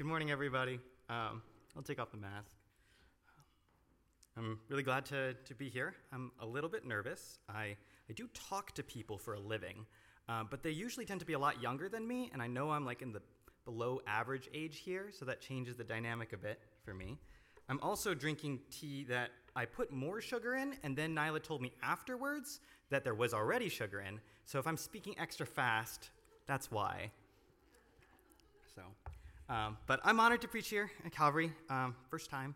Good morning, everybody. Um, I'll take off the mask. I'm really glad to, to be here. I'm a little bit nervous. I, I do talk to people for a living, uh, but they usually tend to be a lot younger than me, and I know I'm like in the below average age here, so that changes the dynamic a bit for me. I'm also drinking tea that I put more sugar in, and then Nyla told me afterwards that there was already sugar in. So if I'm speaking extra fast, that's why. So, um, but I'm honored to preach here at Calvary, um, first time,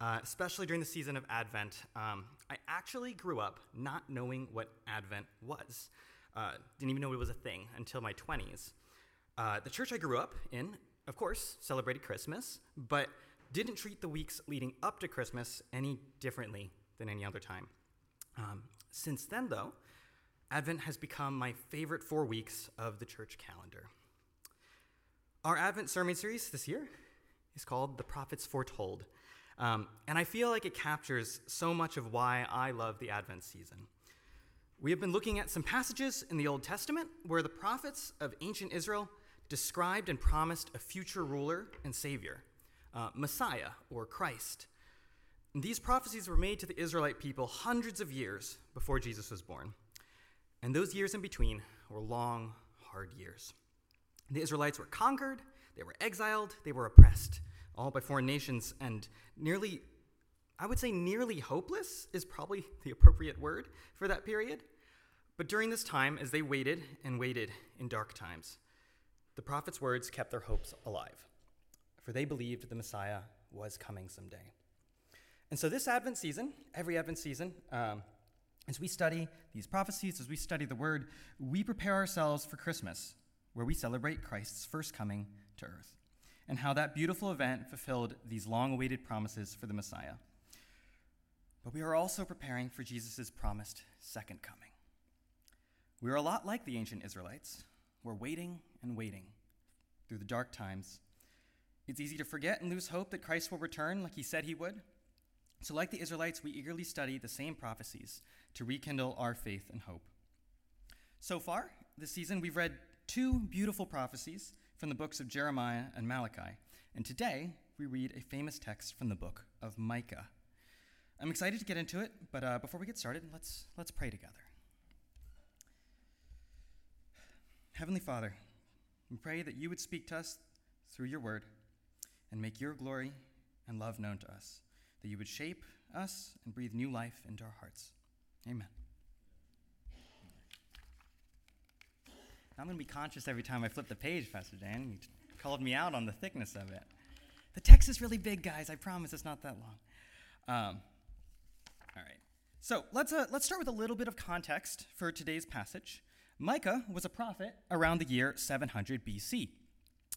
uh, especially during the season of Advent. Um, I actually grew up not knowing what Advent was. Uh, didn't even know it was a thing until my 20s. Uh, the church I grew up in, of course, celebrated Christmas, but didn't treat the weeks leading up to Christmas any differently than any other time. Um, since then, though, Advent has become my favorite four weeks of the church calendar. Our Advent sermon series this year is called The Prophets Foretold, um, and I feel like it captures so much of why I love the Advent season. We have been looking at some passages in the Old Testament where the prophets of ancient Israel described and promised a future ruler and savior, uh, Messiah or Christ. And these prophecies were made to the Israelite people hundreds of years before Jesus was born. And those years in between were long, hard years. The Israelites were conquered, they were exiled, they were oppressed, all by foreign nations, and nearly, I would say, nearly hopeless is probably the appropriate word for that period. But during this time, as they waited and waited in dark times, the prophet's words kept their hopes alive, for they believed the Messiah was coming someday. And so, this Advent season, every Advent season, um, as we study these prophecies, as we study the Word, we prepare ourselves for Christmas, where we celebrate Christ's first coming to earth, and how that beautiful event fulfilled these long awaited promises for the Messiah. But we are also preparing for Jesus' promised second coming. We are a lot like the ancient Israelites. We're waiting and waiting through the dark times. It's easy to forget and lose hope that Christ will return like he said he would. So, like the Israelites, we eagerly study the same prophecies to rekindle our faith and hope. So far, this season, we've read two beautiful prophecies from the books of Jeremiah and Malachi. And today, we read a famous text from the book of Micah. I'm excited to get into it, but uh, before we get started, let's, let's pray together. Heavenly Father, we pray that you would speak to us through your word and make your glory and love known to us, that you would shape us and breathe new life into our hearts. Amen. I'm going to be conscious every time I flip the page, Pastor Dan. You called me out on the thickness of it. The text is really big, guys. I promise it's not that long. Um, all right. So let's, uh, let's start with a little bit of context for today's passage. Micah was a prophet around the year 700 BC.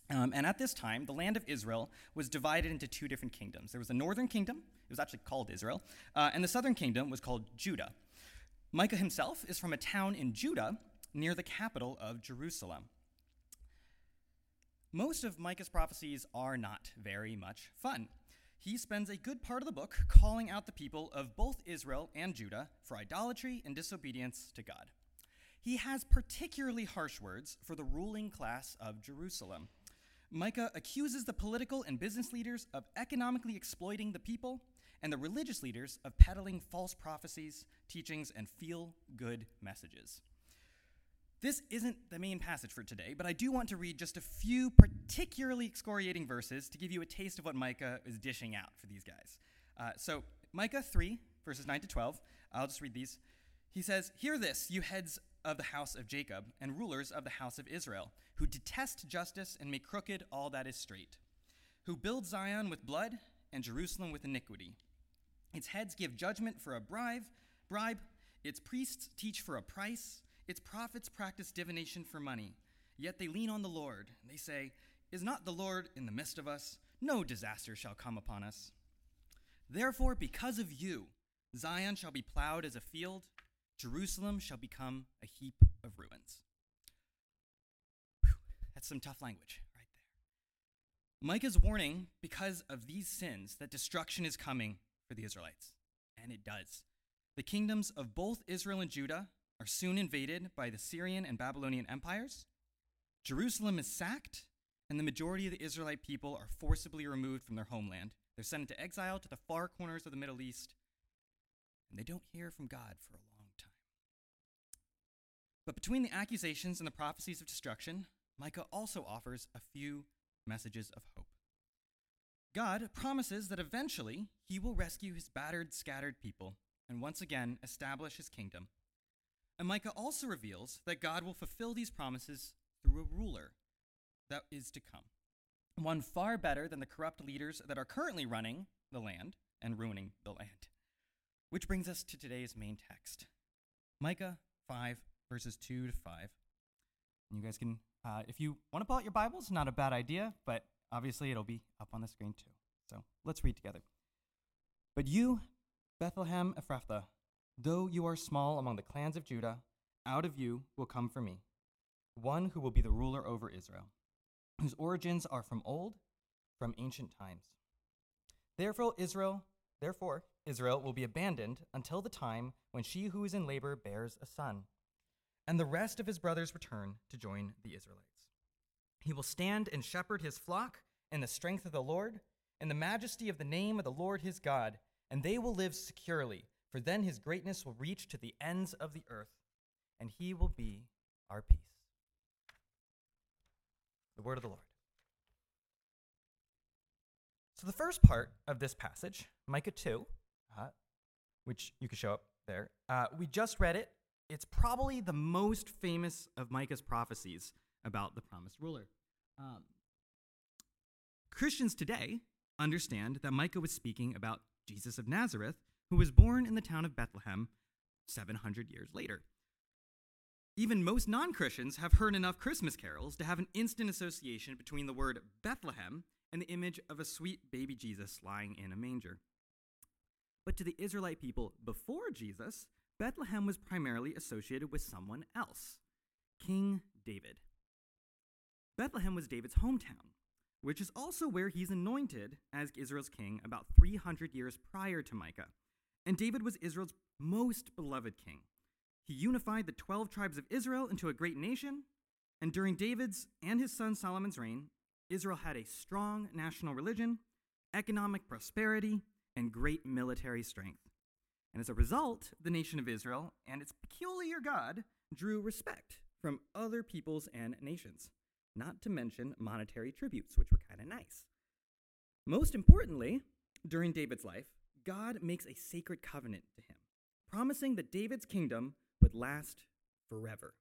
Um, and at this time, the land of Israel was divided into two different kingdoms. There was a northern kingdom, it was actually called Israel, uh, and the southern kingdom was called Judah. Micah himself is from a town in Judah near the capital of Jerusalem. Most of Micah's prophecies are not very much fun. He spends a good part of the book calling out the people of both Israel and Judah for idolatry and disobedience to God. He has particularly harsh words for the ruling class of Jerusalem. Micah accuses the political and business leaders of economically exploiting the people and the religious leaders of peddling false prophecies, teachings, and feel good messages. This isn't the main passage for today, but I do want to read just a few particularly excoriating verses to give you a taste of what Micah is dishing out for these guys. Uh, so, Micah 3, verses 9 to 12, I'll just read these. He says, Hear this, you heads of the house of Jacob and rulers of the house of Israel, who detest justice and make crooked all that is straight, who build Zion with blood and Jerusalem with iniquity. Its heads give judgment for a bribe, bribe, its priests teach for a price its prophets practice divination for money, yet they lean on the Lord. And they say, Is not the Lord in the midst of us? No disaster shall come upon us. Therefore, because of you, Zion shall be plowed as a field, Jerusalem shall become a heap of ruins. Whew, that's some tough language right there. Micah's warning because of these sins that destruction is coming for the Israelites. And it does. The kingdoms of both Israel and Judah are soon invaded by the Syrian and Babylonian empires. Jerusalem is sacked, and the majority of the Israelite people are forcibly removed from their homeland. They're sent into exile to the far corners of the Middle East, and they don't hear from God for a long time. But between the accusations and the prophecies of destruction, Micah also offers a few messages of hope. God promises that eventually he will rescue his battered, scattered people and once again establish his kingdom. And Micah also reveals that God will fulfill these promises through a ruler that is to come, one far better than the corrupt leaders that are currently running the land and ruining the land. Which brings us to today's main text Micah 5, verses 2 to 5. And you guys can, uh, if you want to pull out your Bibles, not a bad idea, but obviously it'll be up on the screen too. So let's read together. But you, Bethlehem Ephrathah, though you are small among the clans of Judah, out of you will come for me one who will be the ruler over Israel, whose origins are from old, from ancient times. Therefore, Israel, therefore, Israel will be abandoned until the time when she who is in labor bears a son, and the rest of his brothers return to join the Israelites. He will stand and shepherd his flock in the strength of the Lord, in the majesty of the name of the Lord his God, and they will live securely, for then his greatness will reach to the ends of the earth, and he will be our peace. The word of the Lord. So, the first part of this passage, Micah 2, uh, which you could show up there, uh, we just read it. It's probably the most famous of Micah's prophecies about the promised ruler. Um, Christians today understand that Micah was speaking about Jesus of Nazareth, who was born in the town of Bethlehem 700 years later. Even most non Christians have heard enough Christmas carols to have an instant association between the word Bethlehem and the image of a sweet baby Jesus lying in a manger. But to the Israelite people before Jesus, Bethlehem was primarily associated with someone else King David. Bethlehem was David's hometown, which is also where he's anointed as Israel's king about 300 years prior to Micah. And David was Israel's most beloved king. He unified the 12 tribes of Israel into a great nation, and during David's and his son Solomon's reign, Israel had a strong national religion, economic prosperity, and great military strength. And as a result, the nation of Israel and its peculiar God drew respect from other peoples and nations, not to mention monetary tributes, which were kind of nice. Most importantly, during David's life, God makes a sacred covenant to him, promising that David's kingdom would last forever,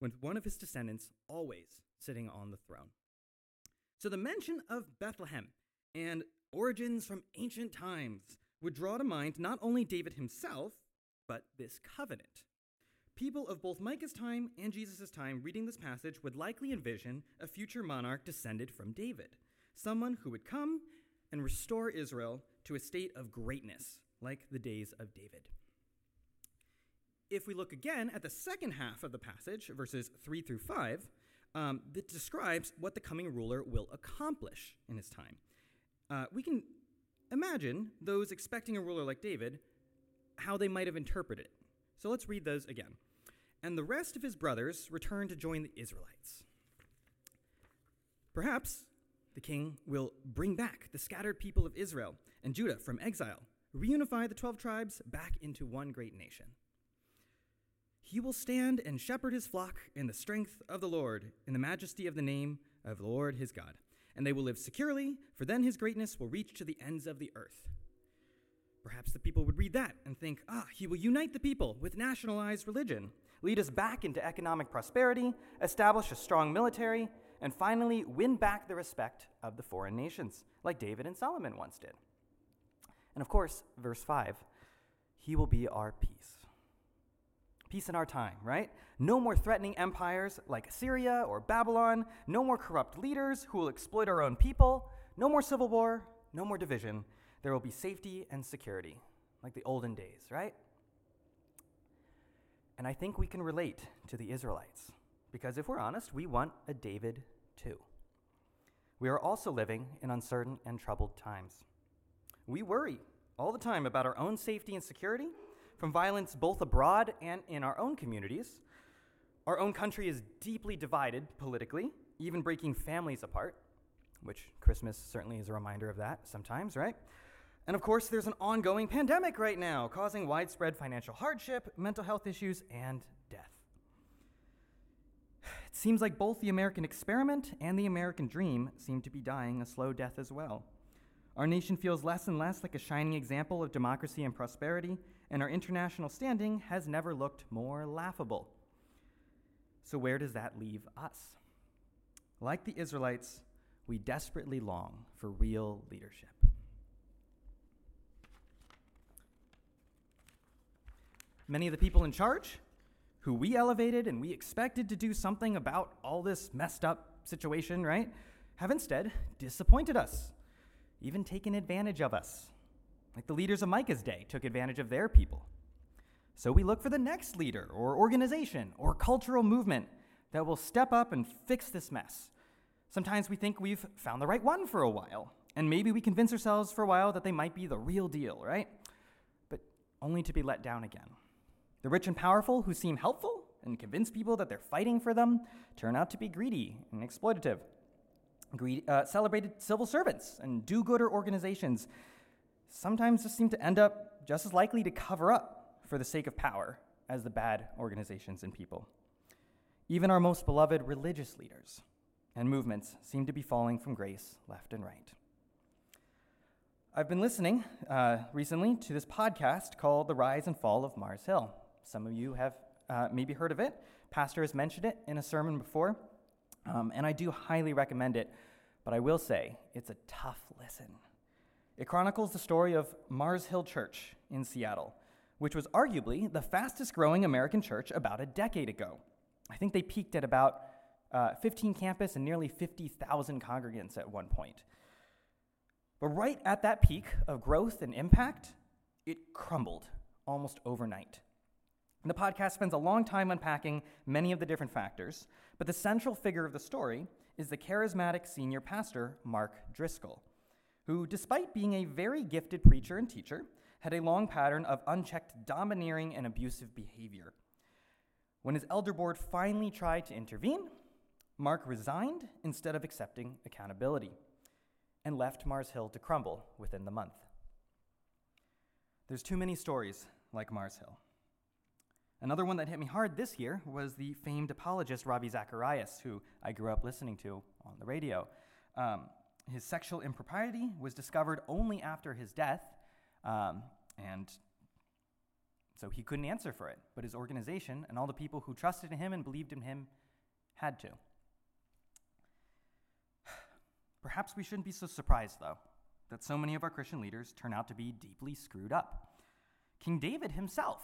with one of his descendants always sitting on the throne. So the mention of Bethlehem and origins from ancient times would draw to mind not only David himself, but this covenant. People of both Micah's time and Jesus' time reading this passage would likely envision a future monarch descended from David, someone who would come and restore Israel to a state of greatness, like the days of David. If we look again at the second half of the passage, verses 3 through 5, um, that describes what the coming ruler will accomplish in his time. Uh, we can imagine those expecting a ruler like David, how they might have interpreted it. So let's read those again. And the rest of his brothers returned to join the Israelites. Perhaps the king will bring back the scattered people of Israel and Judah from exile, reunify the 12 tribes back into one great nation. He will stand and shepherd his flock in the strength of the Lord, in the majesty of the name of the Lord his God. And they will live securely, for then his greatness will reach to the ends of the earth. Perhaps the people would read that and think, ah, he will unite the people with nationalized religion, lead us back into economic prosperity, establish a strong military, and finally win back the respect of the foreign nations, like David and Solomon once did. And of course, verse 5 he will be our peace. Peace in our time, right? No more threatening empires like Assyria or Babylon. No more corrupt leaders who will exploit our own people. No more civil war. No more division. There will be safety and security, like the olden days, right? And I think we can relate to the Israelites, because if we're honest, we want a David too. We are also living in uncertain and troubled times. We worry all the time about our own safety and security from violence both abroad and in our own communities. Our own country is deeply divided politically, even breaking families apart, which Christmas certainly is a reminder of that sometimes, right? And of course, there's an ongoing pandemic right now, causing widespread financial hardship, mental health issues, and seems like both the American experiment and the American dream seem to be dying a slow death as well. Our nation feels less and less like a shining example of democracy and prosperity, and our international standing has never looked more laughable. So, where does that leave us? Like the Israelites, we desperately long for real leadership. Many of the people in charge, who we elevated and we expected to do something about all this messed up situation, right, have instead disappointed us, even taken advantage of us, like the leaders of Micah's day took advantage of their people. So we look for the next leader or organization or cultural movement that will step up and fix this mess. Sometimes we think we've found the right one for a while, and maybe we convince ourselves for a while that they might be the real deal, right? But only to be let down again. The rich and powerful who seem helpful and convince people that they're fighting for them turn out to be greedy and exploitative. Greed, uh, celebrated civil servants and do gooder organizations sometimes just seem to end up just as likely to cover up for the sake of power as the bad organizations and people. Even our most beloved religious leaders and movements seem to be falling from grace left and right. I've been listening uh, recently to this podcast called The Rise and Fall of Mars Hill. Some of you have uh, maybe heard of it. Pastor has mentioned it in a sermon before, um, and I do highly recommend it. But I will say, it's a tough listen. It chronicles the story of Mars Hill Church in Seattle, which was arguably the fastest growing American church about a decade ago. I think they peaked at about uh, 15 campus and nearly 50,000 congregants at one point. But right at that peak of growth and impact, it crumbled almost overnight. The podcast spends a long time unpacking many of the different factors, but the central figure of the story is the charismatic senior pastor, Mark Driscoll, who, despite being a very gifted preacher and teacher, had a long pattern of unchecked domineering and abusive behavior. When his elder board finally tried to intervene, Mark resigned instead of accepting accountability and left Mars Hill to crumble within the month. There's too many stories like Mars Hill. Another one that hit me hard this year was the famed apologist Ravi Zacharias, who I grew up listening to on the radio. Um, his sexual impropriety was discovered only after his death, um, and so he couldn't answer for it. But his organization and all the people who trusted in him and believed in him had to. Perhaps we shouldn't be so surprised, though, that so many of our Christian leaders turn out to be deeply screwed up. King David himself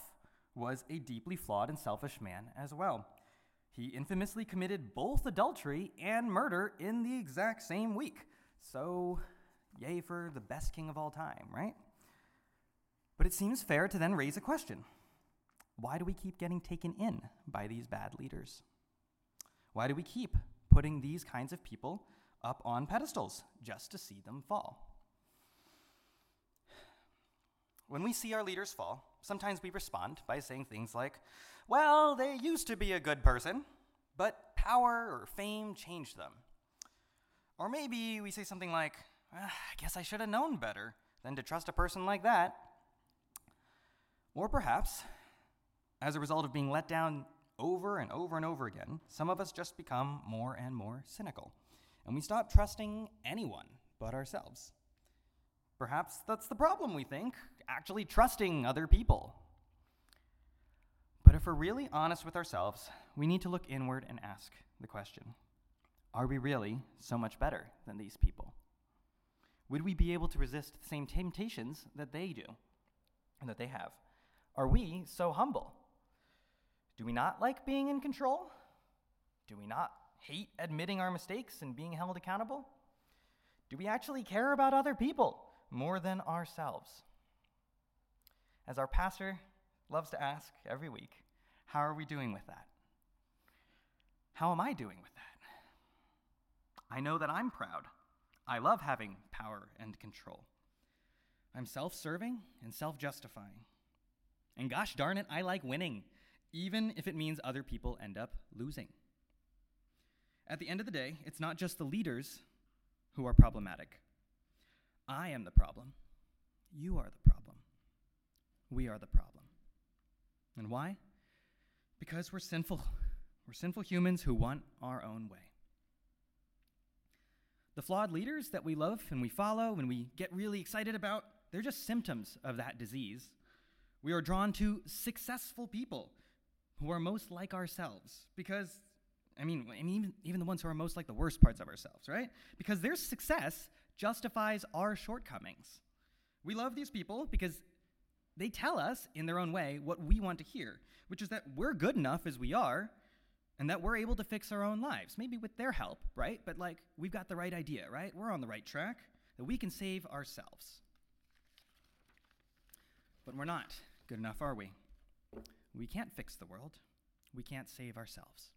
was a deeply flawed and selfish man as well. He infamously committed both adultery and murder in the exact same week. So, yay for the best king of all time, right? But it seems fair to then raise a question why do we keep getting taken in by these bad leaders? Why do we keep putting these kinds of people up on pedestals just to see them fall? When we see our leaders fall, sometimes we respond by saying things like, well, they used to be a good person, but power or fame changed them. Or maybe we say something like, ah, I guess I should have known better than to trust a person like that. Or perhaps, as a result of being let down over and over and over again, some of us just become more and more cynical, and we stop trusting anyone but ourselves. Perhaps that's the problem, we think, actually trusting other people. But if we're really honest with ourselves, we need to look inward and ask the question Are we really so much better than these people? Would we be able to resist the same temptations that they do and that they have? Are we so humble? Do we not like being in control? Do we not hate admitting our mistakes and being held accountable? Do we actually care about other people more than ourselves? As our pastor loves to ask every week, how are we doing with that? How am I doing with that? I know that I'm proud. I love having power and control. I'm self serving and self justifying. And gosh darn it, I like winning, even if it means other people end up losing. at the end of the day, it's not just the leaders who are problematic. I am the problem. You are the problem. We are the problem. And why? Because we're sinful. We're sinful humans who want our own way. The flawed leaders that we love and we follow and we get really excited about, they're just symptoms of that disease. We are drawn to successful people who are most like ourselves because, I mean, I mean even, even the ones who are most like the worst parts of ourselves, right? Because their success justifies our shortcomings. We love these people because they tell us in their own way what we want to hear, which is that we're good enough as we are and that we're able to fix our own lives, maybe with their help, right? But like, we've got the right idea, right? We're on the right track, that we can save ourselves. But we're not good enough, are we? We can't fix the world. We can't save ourselves.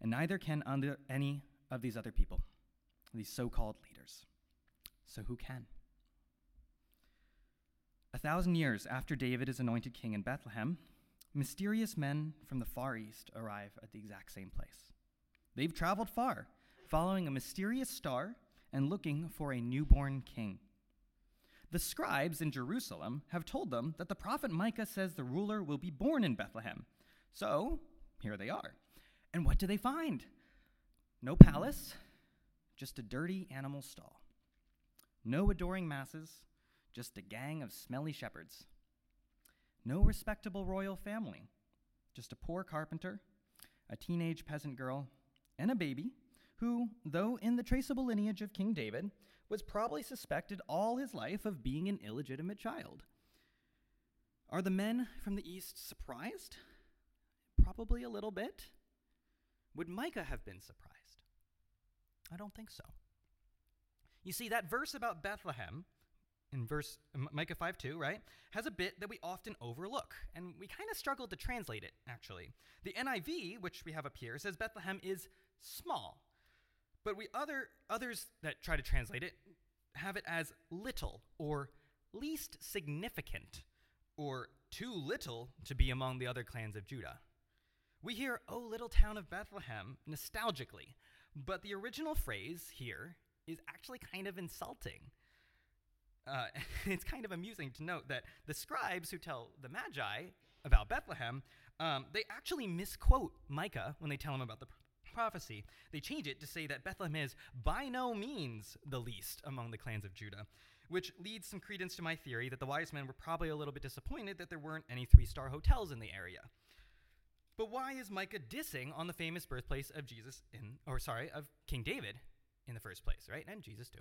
And neither can under any of these other people, these so called leaders. So who can? A thousand years after David is anointed king in Bethlehem, mysterious men from the Far East arrive at the exact same place. They've traveled far, following a mysterious star and looking for a newborn king. The scribes in Jerusalem have told them that the prophet Micah says the ruler will be born in Bethlehem. So, here they are. And what do they find? No palace, just a dirty animal stall. No adoring masses, just a gang of smelly shepherds. No respectable royal family, just a poor carpenter, a teenage peasant girl, and a baby who, though in the traceable lineage of King David, was probably suspected all his life of being an illegitimate child. Are the men from the East surprised? Probably a little bit. Would Micah have been surprised? I don't think so. You see, that verse about Bethlehem in verse Micah 5 2, right, has a bit that we often overlook, and we kind of struggle to translate it, actually. The NIV, which we have up here, says Bethlehem is small, but we other others that try to translate it have it as little or least significant or too little to be among the other clans of Judah. We hear, O little town of Bethlehem, nostalgically, but the original phrase here is actually kind of insulting. Uh, it's kind of amusing to note that the scribes who tell the Magi about Bethlehem, um, they actually misquote Micah when they tell him about the prophecy. They change it to say that Bethlehem is by no means the least among the clans of Judah, which leads some credence to my theory that the wise men were probably a little bit disappointed that there weren't any three star hotels in the area. But why is Micah dissing on the famous birthplace of Jesus in, or sorry, of King David in the first place, right? And Jesus too.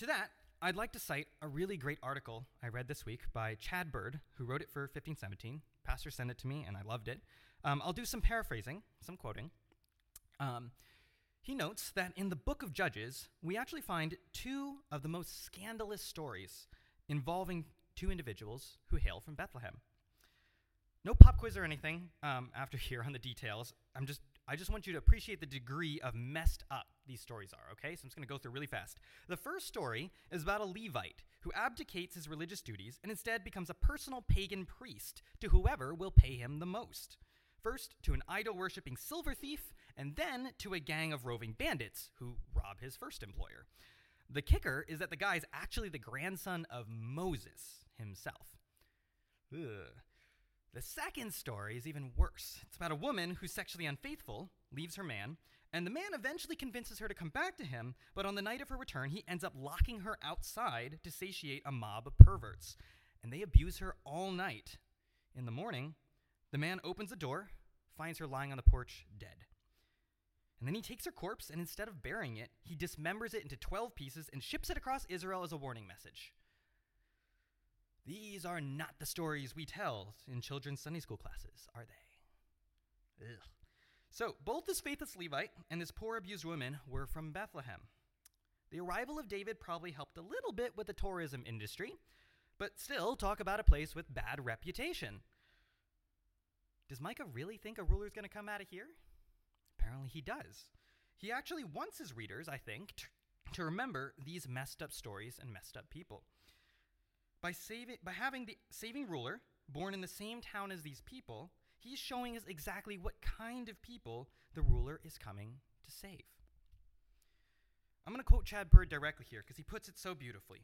To that, I'd like to cite a really great article I read this week by Chad Bird, who wrote it for 1517. Pastor sent it to me, and I loved it. Um, I'll do some paraphrasing, some quoting. Um, he notes that in the book of Judges, we actually find two of the most scandalous stories involving two individuals who hail from Bethlehem. No pop quiz or anything um, after here on the details. I'm just I just want you to appreciate the degree of messed up these stories are, okay? So I'm just going to go through really fast. The first story is about a Levite who abdicates his religious duties and instead becomes a personal pagan priest to whoever will pay him the most. First to an idol worshipping silver thief, and then to a gang of roving bandits who rob his first employer. The kicker is that the guy is actually the grandson of Moses himself. Ugh. The second story is even worse. It's about a woman who's sexually unfaithful, leaves her man, and the man eventually convinces her to come back to him, but on the night of her return, he ends up locking her outside to satiate a mob of perverts. And they abuse her all night. In the morning, the man opens the door, finds her lying on the porch, dead. And then he takes her corpse, and instead of burying it, he dismembers it into 12 pieces and ships it across Israel as a warning message. These are not the stories we tell in children's Sunday school classes, are they? Ugh. So, both this faithless Levite and this poor abused woman were from Bethlehem. The arrival of David probably helped a little bit with the tourism industry, but still talk about a place with bad reputation. Does Micah really think a ruler's going to come out of here? Apparently he does. He actually wants his readers, I think, to, to remember these messed up stories and messed up people. By, saving, by having the saving ruler born in the same town as these people, he's showing us exactly what kind of people the ruler is coming to save. I'm going to quote Chad Bird directly here because he puts it so beautifully.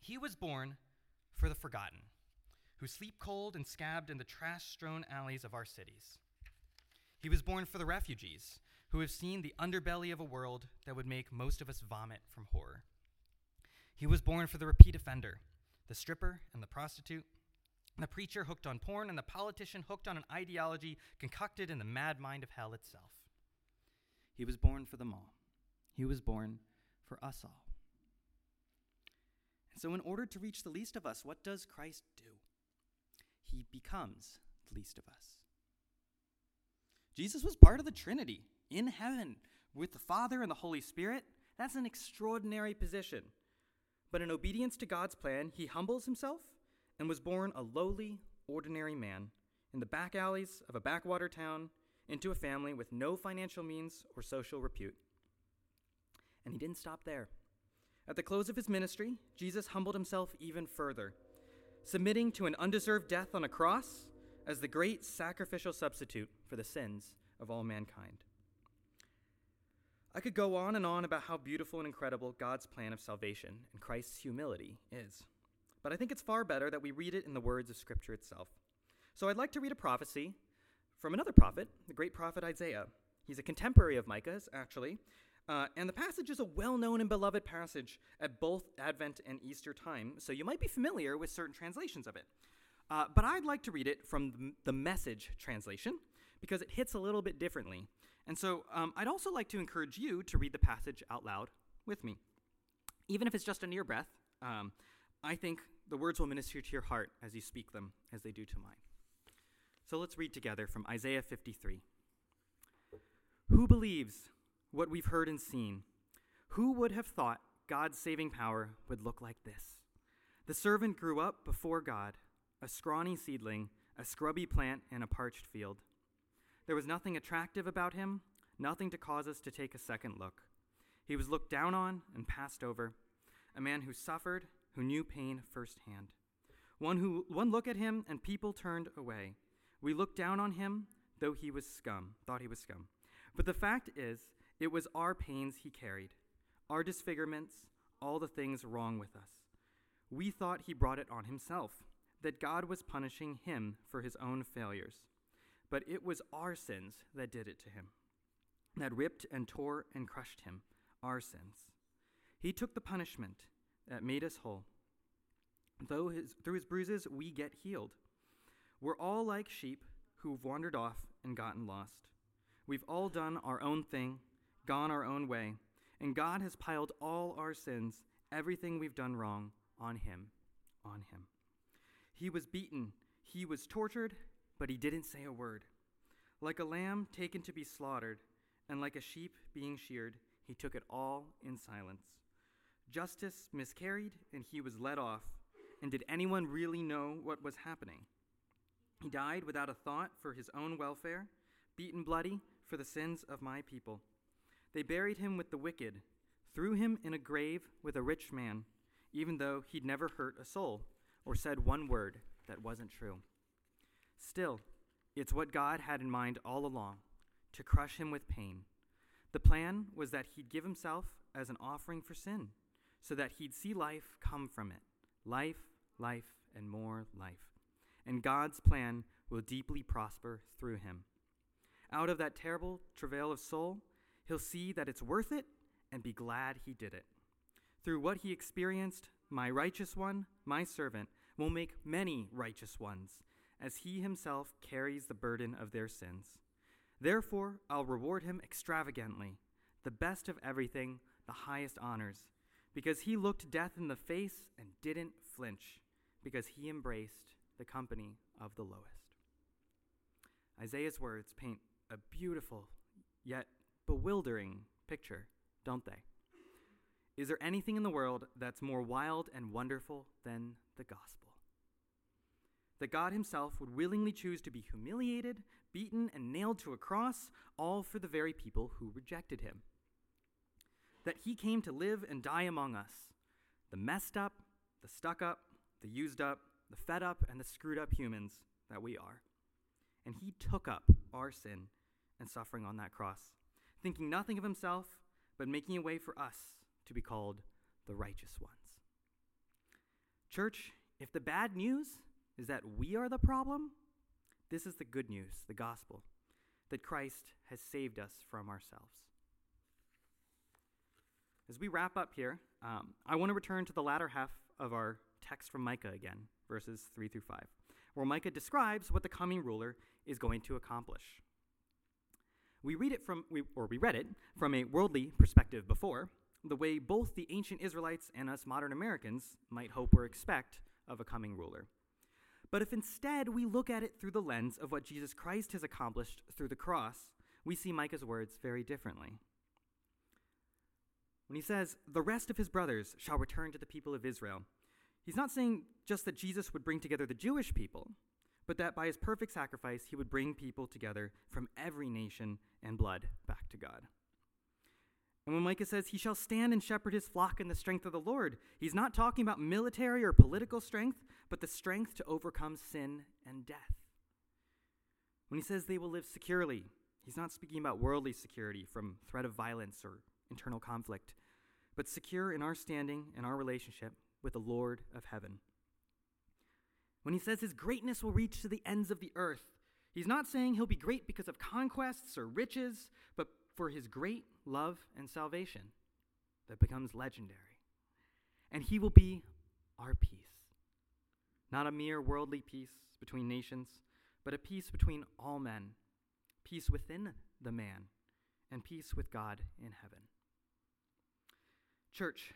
He was born for the forgotten, who sleep cold and scabbed in the trash strewn alleys of our cities. He was born for the refugees, who have seen the underbelly of a world that would make most of us vomit from horror. He was born for the repeat offender, the stripper and the prostitute, the preacher hooked on porn, and the politician hooked on an ideology concocted in the mad mind of hell itself. He was born for them all. He was born for us all. And so, in order to reach the least of us, what does Christ do? He becomes the least of us. Jesus was part of the Trinity in heaven with the Father and the Holy Spirit. That's an extraordinary position. But in obedience to God's plan, he humbles himself and was born a lowly, ordinary man in the back alleys of a backwater town into a family with no financial means or social repute. And he didn't stop there. At the close of his ministry, Jesus humbled himself even further, submitting to an undeserved death on a cross as the great sacrificial substitute for the sins of all mankind. I could go on and on about how beautiful and incredible God's plan of salvation and Christ's humility is, but I think it's far better that we read it in the words of Scripture itself. So I'd like to read a prophecy from another prophet, the great prophet Isaiah. He's a contemporary of Micah's, actually, uh, and the passage is a well known and beloved passage at both Advent and Easter time, so you might be familiar with certain translations of it. Uh, but I'd like to read it from the message translation because it hits a little bit differently. And so um, I'd also like to encourage you to read the passage out loud with me. Even if it's just a near breath, um, I think the words will minister to your heart as you speak them, as they do to mine. So let's read together from Isaiah 53. Who believes what we've heard and seen? Who would have thought God's saving power would look like this? The servant grew up before God, a scrawny seedling, a scrubby plant in a parched field. There was nothing attractive about him, nothing to cause us to take a second look. He was looked down on and passed over, a man who suffered, who knew pain firsthand. One who one look at him and people turned away. We looked down on him, though he was scum, thought he was scum. But the fact is, it was our pains he carried, our disfigurements, all the things wrong with us. We thought he brought it on himself, that God was punishing him for his own failures. But it was our sins that did it to him, that ripped and tore and crushed him, our sins. He took the punishment that made us whole. Though his, through his bruises we get healed. We're all like sheep who've wandered off and gotten lost. We've all done our own thing, gone our own way, and God has piled all our sins, everything we've done wrong, on him, on him. He was beaten, he was tortured, but he didn't say a word. Like a lamb taken to be slaughtered, and like a sheep being sheared, he took it all in silence. Justice miscarried, and he was let off. And did anyone really know what was happening? He died without a thought for his own welfare, beaten bloody for the sins of my people. They buried him with the wicked, threw him in a grave with a rich man, even though he'd never hurt a soul or said one word that wasn't true. Still, it's what God had in mind all along to crush him with pain. The plan was that he'd give himself as an offering for sin, so that he'd see life come from it life, life, and more life. And God's plan will deeply prosper through him. Out of that terrible travail of soul, he'll see that it's worth it and be glad he did it. Through what he experienced, my righteous one, my servant, will make many righteous ones, as he himself carries the burden of their sins. Therefore, I'll reward him extravagantly, the best of everything, the highest honors, because he looked death in the face and didn't flinch, because he embraced the company of the lowest. Isaiah's words paint a beautiful yet bewildering picture, don't they? Is there anything in the world that's more wild and wonderful than the gospel? That God Himself would willingly choose to be humiliated, beaten, and nailed to a cross, all for the very people who rejected Him. That He came to live and die among us, the messed up, the stuck up, the used up, the fed up, and the screwed up humans that we are. and he took up our sin and suffering on that cross, thinking nothing of himself, but making a way for us to be called the righteous ones. Church, if the bad news is that we are the problem, this is the good news, the gospel, that Christ has saved us from ourselves. As we wrap up here, um, I want to return to the latter half of our text from Micah again, verses 3 through 5, where Micah describes what the coming ruler is going to accomplish. We read it from, we, or we read it from a worldly perspective before, the way both the ancient Israelites and us modern Americans might hope or expect of a coming ruler. But if instead we look at it through the lens of what Jesus Christ has accomplished through the cross, we see Micah's words very differently. When he says, The rest of his brothers shall return to the people of Israel, he's not saying just that Jesus would bring together the Jewish people, but that by his perfect sacrifice he would bring people together from every nation and blood back to God. And when Micah says he shall stand and shepherd his flock in the strength of the Lord, he's not talking about military or political strength, but the strength to overcome sin and death. When he says they will live securely, he's not speaking about worldly security from threat of violence or internal conflict, but secure in our standing and our relationship with the Lord of heaven. When he says his greatness will reach to the ends of the earth, he's not saying he'll be great because of conquests or riches, but for his great love and salvation that becomes legendary. And he will be our peace. Not a mere worldly peace between nations, but a peace between all men, peace within the man, and peace with God in heaven. Church,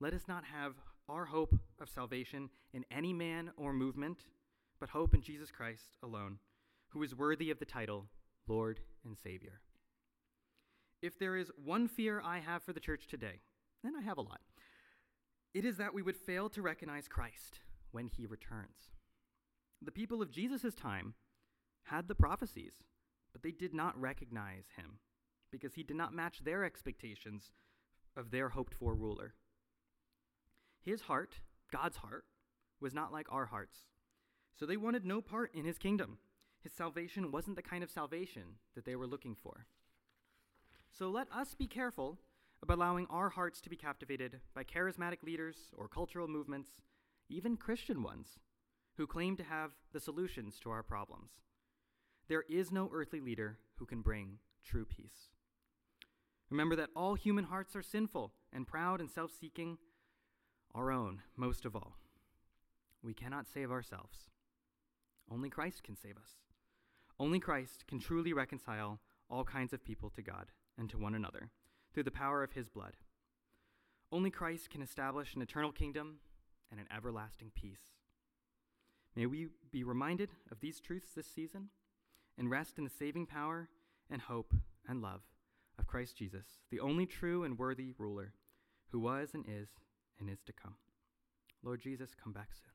let us not have our hope of salvation in any man or movement, but hope in Jesus Christ alone, who is worthy of the title Lord and Savior. If there is one fear I have for the church today, and I have a lot, it is that we would fail to recognize Christ when he returns. The people of Jesus' time had the prophecies, but they did not recognize him because he did not match their expectations of their hoped for ruler. His heart, God's heart, was not like our hearts. So they wanted no part in his kingdom. His salvation wasn't the kind of salvation that they were looking for. So let us be careful about allowing our hearts to be captivated by charismatic leaders or cultural movements, even Christian ones, who claim to have the solutions to our problems. There is no earthly leader who can bring true peace. Remember that all human hearts are sinful and proud and self seeking, our own, most of all. We cannot save ourselves. Only Christ can save us. Only Christ can truly reconcile all kinds of people to God and to one another through the power of his blood. Only Christ can establish an eternal kingdom and an everlasting peace. May we be reminded of these truths this season and rest in the saving power and hope and love of Christ Jesus, the only true and worthy ruler who was and is and is to come. Lord Jesus, come back soon.